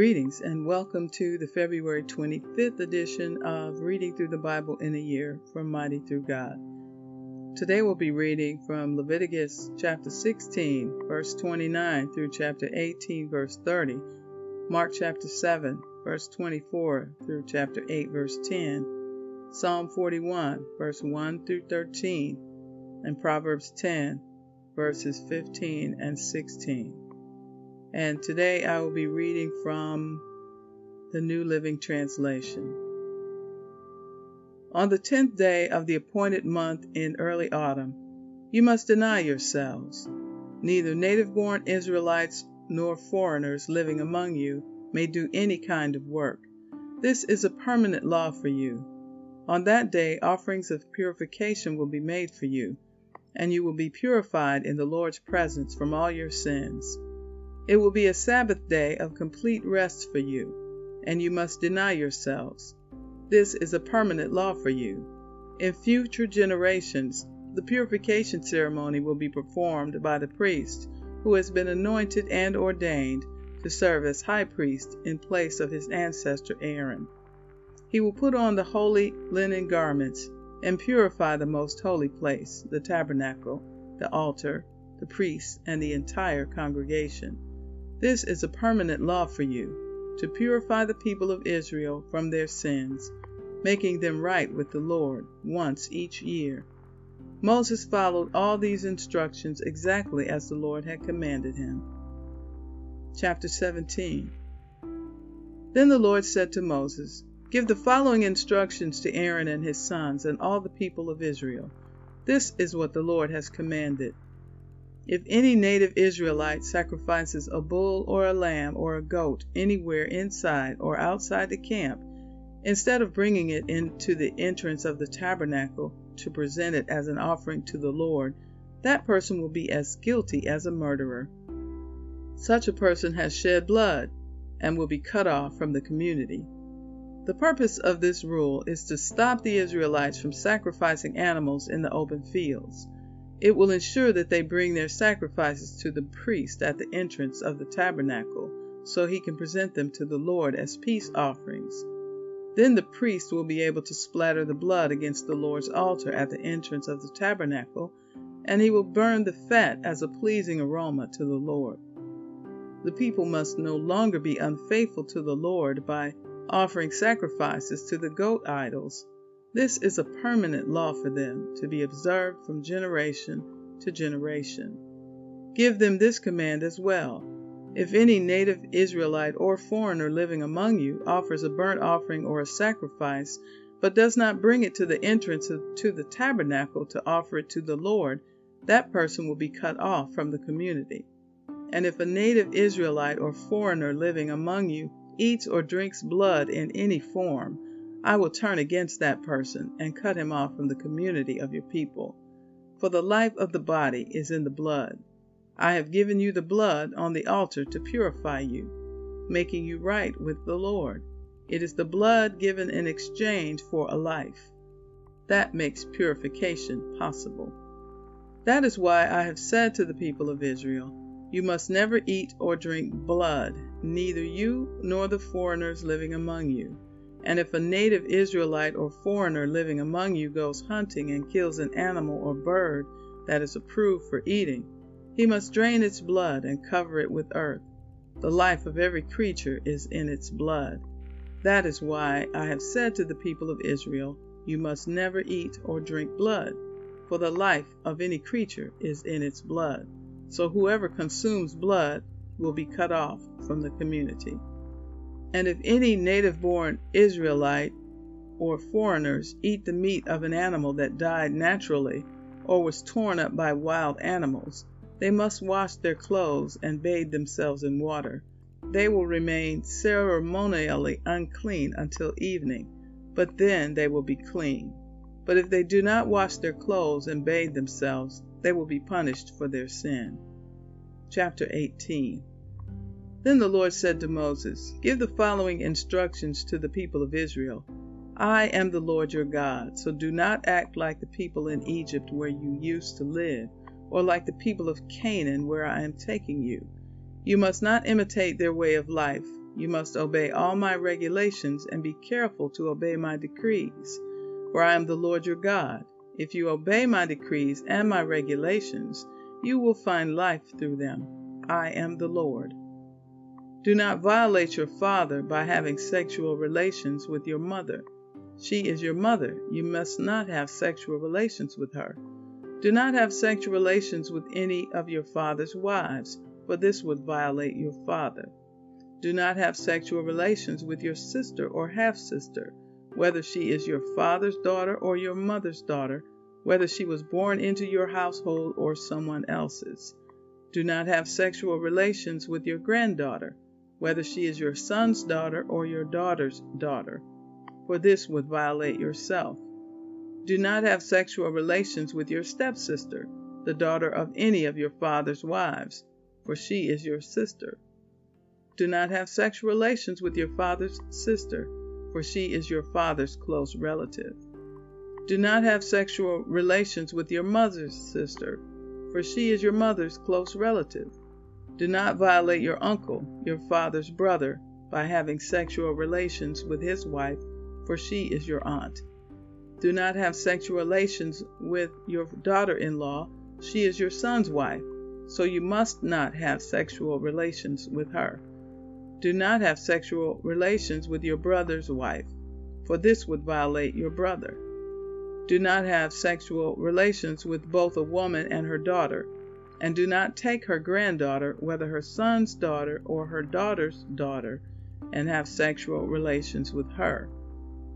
Greetings and welcome to the February 25th edition of Reading Through the Bible in a Year from Mighty Through God. Today we'll be reading from Leviticus chapter 16, verse 29 through chapter 18, verse 30, Mark chapter 7, verse 24 through chapter 8, verse 10, Psalm 41, verse 1 through 13, and Proverbs 10, verses 15 and 16. And today I will be reading from the New Living Translation. On the tenth day of the appointed month in early autumn, you must deny yourselves. Neither native born Israelites nor foreigners living among you may do any kind of work. This is a permanent law for you. On that day, offerings of purification will be made for you, and you will be purified in the Lord's presence from all your sins. It will be a Sabbath day of complete rest for you, and you must deny yourselves. This is a permanent law for you. In future generations, the purification ceremony will be performed by the priest who has been anointed and ordained to serve as high priest in place of his ancestor Aaron. He will put on the holy linen garments and purify the most holy place, the tabernacle, the altar, the priests, and the entire congregation. This is a permanent law for you, to purify the people of Israel from their sins, making them right with the Lord once each year. Moses followed all these instructions exactly as the Lord had commanded him. Chapter 17 Then the Lord said to Moses, Give the following instructions to Aaron and his sons and all the people of Israel. This is what the Lord has commanded. If any native Israelite sacrifices a bull or a lamb or a goat anywhere inside or outside the camp, instead of bringing it into the entrance of the tabernacle to present it as an offering to the Lord, that person will be as guilty as a murderer. Such a person has shed blood and will be cut off from the community. The purpose of this rule is to stop the Israelites from sacrificing animals in the open fields. It will ensure that they bring their sacrifices to the priest at the entrance of the tabernacle, so he can present them to the Lord as peace offerings. Then the priest will be able to splatter the blood against the Lord's altar at the entrance of the tabernacle, and he will burn the fat as a pleasing aroma to the Lord. The people must no longer be unfaithful to the Lord by offering sacrifices to the goat idols this is a permanent law for them, to be observed from generation to generation. Give them this command as well. If any native Israelite or foreigner living among you offers a burnt offering or a sacrifice, but does not bring it to the entrance to the tabernacle to offer it to the Lord, that person will be cut off from the community. And if a native Israelite or foreigner living among you eats or drinks blood in any form, I will turn against that person and cut him off from the community of your people. For the life of the body is in the blood. I have given you the blood on the altar to purify you, making you right with the Lord. It is the blood given in exchange for a life. That makes purification possible. That is why I have said to the people of Israel, You must never eat or drink blood, neither you nor the foreigners living among you. And if a native Israelite or foreigner living among you goes hunting and kills an animal or bird that is approved for eating, he must drain its blood and cover it with earth. The life of every creature is in its blood. That is why I have said to the people of Israel, You must never eat or drink blood, for the life of any creature is in its blood. So whoever consumes blood will be cut off from the community. And if any native born Israelite or foreigners eat the meat of an animal that died naturally or was torn up by wild animals, they must wash their clothes and bathe themselves in water. They will remain ceremonially unclean until evening, but then they will be clean. But if they do not wash their clothes and bathe themselves, they will be punished for their sin. Chapter 18 then the Lord said to Moses, Give the following instructions to the people of Israel. I am the Lord your God, so do not act like the people in Egypt where you used to live, or like the people of Canaan where I am taking you. You must not imitate their way of life, You must obey all my regulations and be careful to obey my decrees, for I am the Lord your God. If you obey my decrees and my regulations, you will find life through them. I am the Lord. Do not violate your father by having sexual relations with your mother. She is your mother. You must not have sexual relations with her. Do not have sexual relations with any of your father's wives, for this would violate your father. Do not have sexual relations with your sister or half sister, whether she is your father's daughter or your mother's daughter, whether she was born into your household or someone else's. Do not have sexual relations with your granddaughter, whether she is your son's daughter or your daughter's daughter, for this would violate yourself. Do not have sexual relations with your stepsister, the daughter of any of your father's wives, for she is your sister. Do not have sexual relations with your father's sister, for she is your father's close relative. Do not have sexual relations with your mother's sister, for she is your mother's close relative. Do not violate your uncle, your father's brother, by having sexual relations with his wife, for she is your aunt. Do not have sexual relations with your daughter in law. She is your son's wife, so you must not have sexual relations with her. Do not have sexual relations with your brother's wife, for this would violate your brother. Do not have sexual relations with both a woman and her daughter, and do not take her granddaughter, whether her son's daughter or her daughter's daughter, and have sexual relations with her.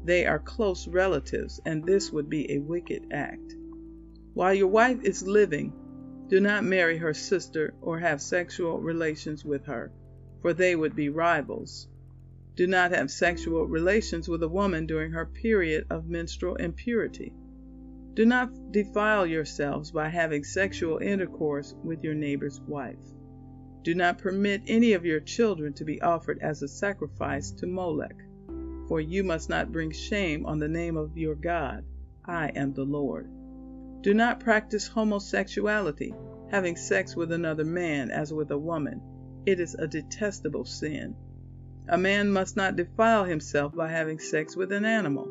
They are close relatives, and this would be a wicked act. While your wife is living, do not marry her sister or have sexual relations with her, for they would be rivals. Do not have sexual relations with a woman during her period of menstrual impurity. Do not defile yourselves by having sexual intercourse with your neighbor's wife. Do not permit any of your children to be offered as a sacrifice to Molech for you must not bring shame on the name of your God. I am the Lord. Do not practice homosexuality, having sex with another man as with a woman. It is a detestable sin. A man must not defile himself by having sex with an animal,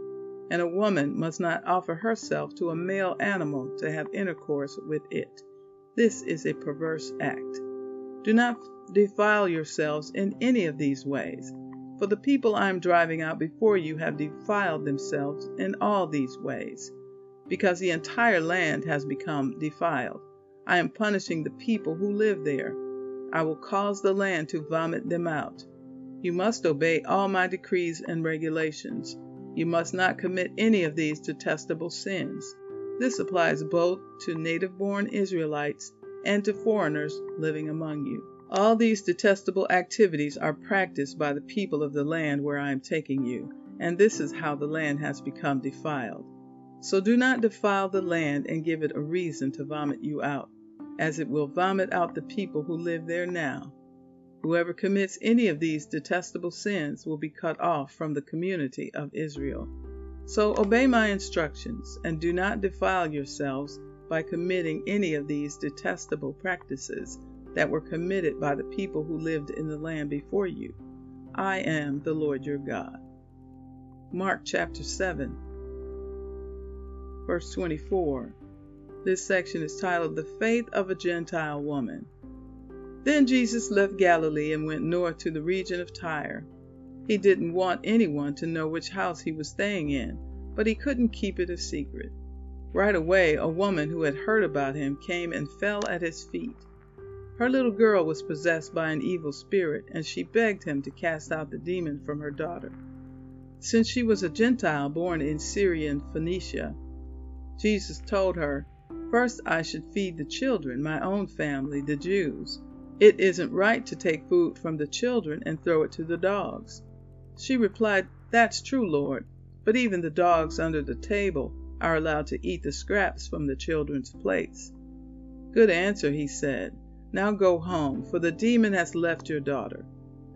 and a woman must not offer herself to a male animal to have intercourse with it. This is a perverse act. Do not defile yourselves in any of these ways for the people I am driving out before you have defiled themselves in all these ways. Because the entire land has become defiled, I am punishing the people who live there. I will cause the land to vomit them out. You must obey all my decrees and regulations. You must not commit any of these detestable sins. This applies both to native born Israelites and to foreigners living among you. All these detestable activities are practiced by the people of the land where I am taking you, and this is how the land has become defiled. So do not defile the land and give it a reason to vomit you out, as it will vomit out the people who live there now. Whoever commits any of these detestable sins will be cut off from the community of Israel. So obey my instructions, and do not defile yourselves by committing any of these detestable practices that were committed by the people who lived in the land before you. I am the Lord your God. Mark chapter 7, verse 24. This section is titled The Faith of a Gentile Woman. Then Jesus left Galilee and went north to the region of Tyre. He didn't want anyone to know which house he was staying in, but he couldn't keep it a secret. Right away, a woman who had heard about him came and fell at his feet. Her little girl was possessed by an evil spirit, and she begged him to cast out the demon from her daughter. Since she was a Gentile born in Syrian Phoenicia, Jesus told her, First I should feed the children, my own family, the Jews. It isn't right to take food from the children and throw it to the dogs. She replied, That's true, Lord, but even the dogs under the table are allowed to eat the scraps from the children's plates. Good answer, he said. Now go home, for the demon has left your daughter.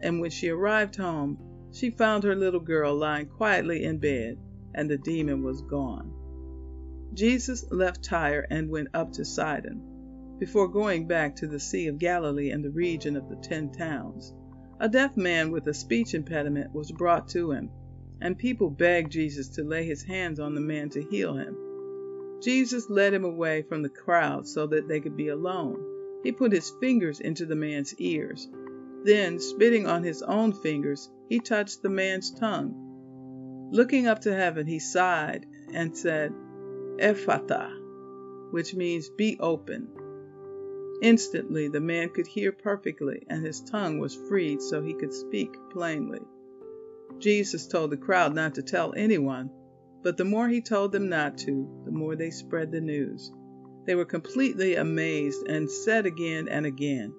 And when she arrived home, she found her little girl lying quietly in bed, and the demon was gone. Jesus left Tyre and went up to Sidon, before going back to the Sea of Galilee and the region of the Ten Towns. A deaf man with a speech impediment was brought to him, and people begged Jesus to lay his hands on the man to heal him. Jesus led him away from the crowd so that they could be alone. He put his fingers into the man's ears. Then, spitting on his own fingers, he touched the man's tongue. Looking up to heaven, he sighed and said, Ephphatha, which means be open. Instantly the man could hear perfectly, and his tongue was freed so he could speak plainly. Jesus told the crowd not to tell anyone, but the more he told them not to, the more they spread the news. They were completely amazed and said again and again,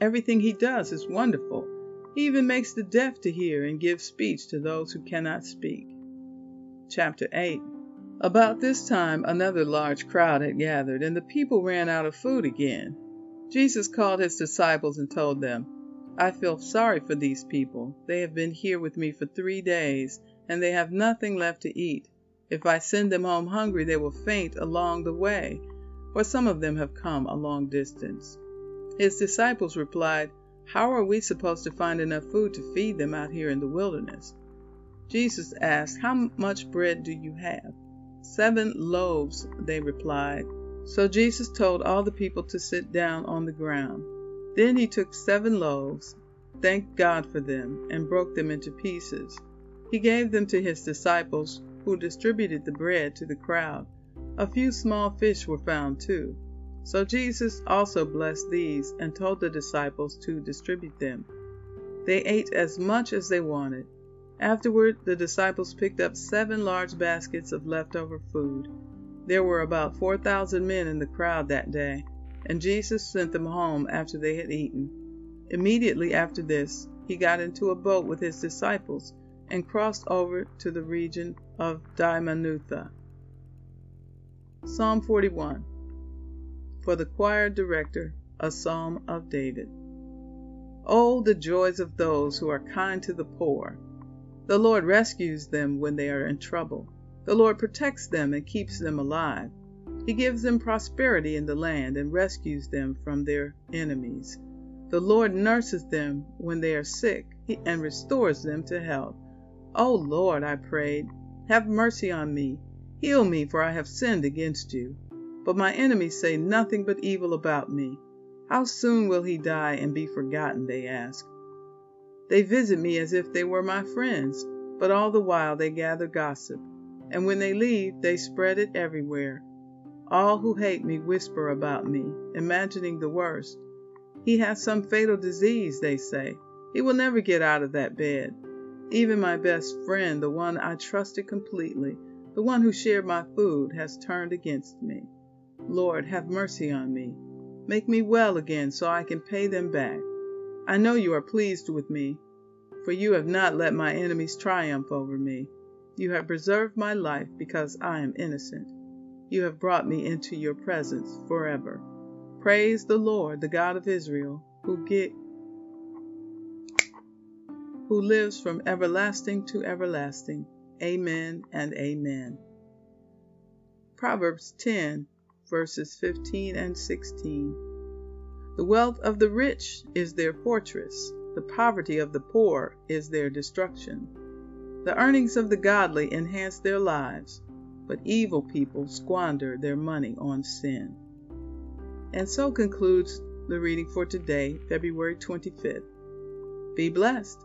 Everything he does is wonderful. He even makes the deaf to hear and gives speech to those who cannot speak. Chapter 8 About this time another large crowd had gathered, and the people ran out of food again. Jesus called his disciples and told them, I feel sorry for these people. They have been here with me for three days, and they have nothing left to eat. If I send them home hungry, they will faint along the way, for some of them have come a long distance. His disciples replied, How are we supposed to find enough food to feed them out here in the wilderness? Jesus asked, How much bread do you have? Seven loaves, they replied. So Jesus told all the people to sit down on the ground. Then he took seven loaves, thanked God for them, and broke them into pieces. He gave them to his disciples, who distributed the bread to the crowd. A few small fish were found too. So Jesus also blessed these and told the disciples to distribute them. They ate as much as they wanted. Afterward, the disciples picked up seven large baskets of leftover food. There were about 4,000 men in the crowd that day, and Jesus sent them home after they had eaten. Immediately after this, he got into a boat with his disciples and crossed over to the region of Dalmanutha. Psalm 41 For the choir director, a psalm of David. Oh, the joys of those who are kind to the poor! The Lord rescues them when they are in trouble. The Lord protects them and keeps them alive. He gives them prosperity in the land and rescues them from their enemies. The Lord nurses them when they are sick and restores them to health. O Lord, I prayed, have mercy on me. Heal me, for I have sinned against you. But my enemies say nothing but evil about me. How soon will he die and be forgotten? They ask. They visit me as if they were my friends, but all the while they gather gossip and when they leave, they spread it everywhere. All who hate me whisper about me, imagining the worst. He has some fatal disease, they say. He will never get out of that bed. Even my best friend, the one I trusted completely, the one who shared my food, has turned against me. Lord, have mercy on me. Make me well again so I can pay them back. I know you are pleased with me, for you have not let my enemies triumph over me. You have preserved my life because I am innocent. You have brought me into your presence forever. Praise the Lord, the God of Israel, who get, who lives from everlasting to everlasting. Amen and amen. Proverbs 10 verses 15 and 16. The wealth of the rich is their fortress, the poverty of the poor is their destruction. The earnings of the godly enhance their lives, but evil people squander their money on sin. And so concludes the reading for today, February 25th. Be blessed.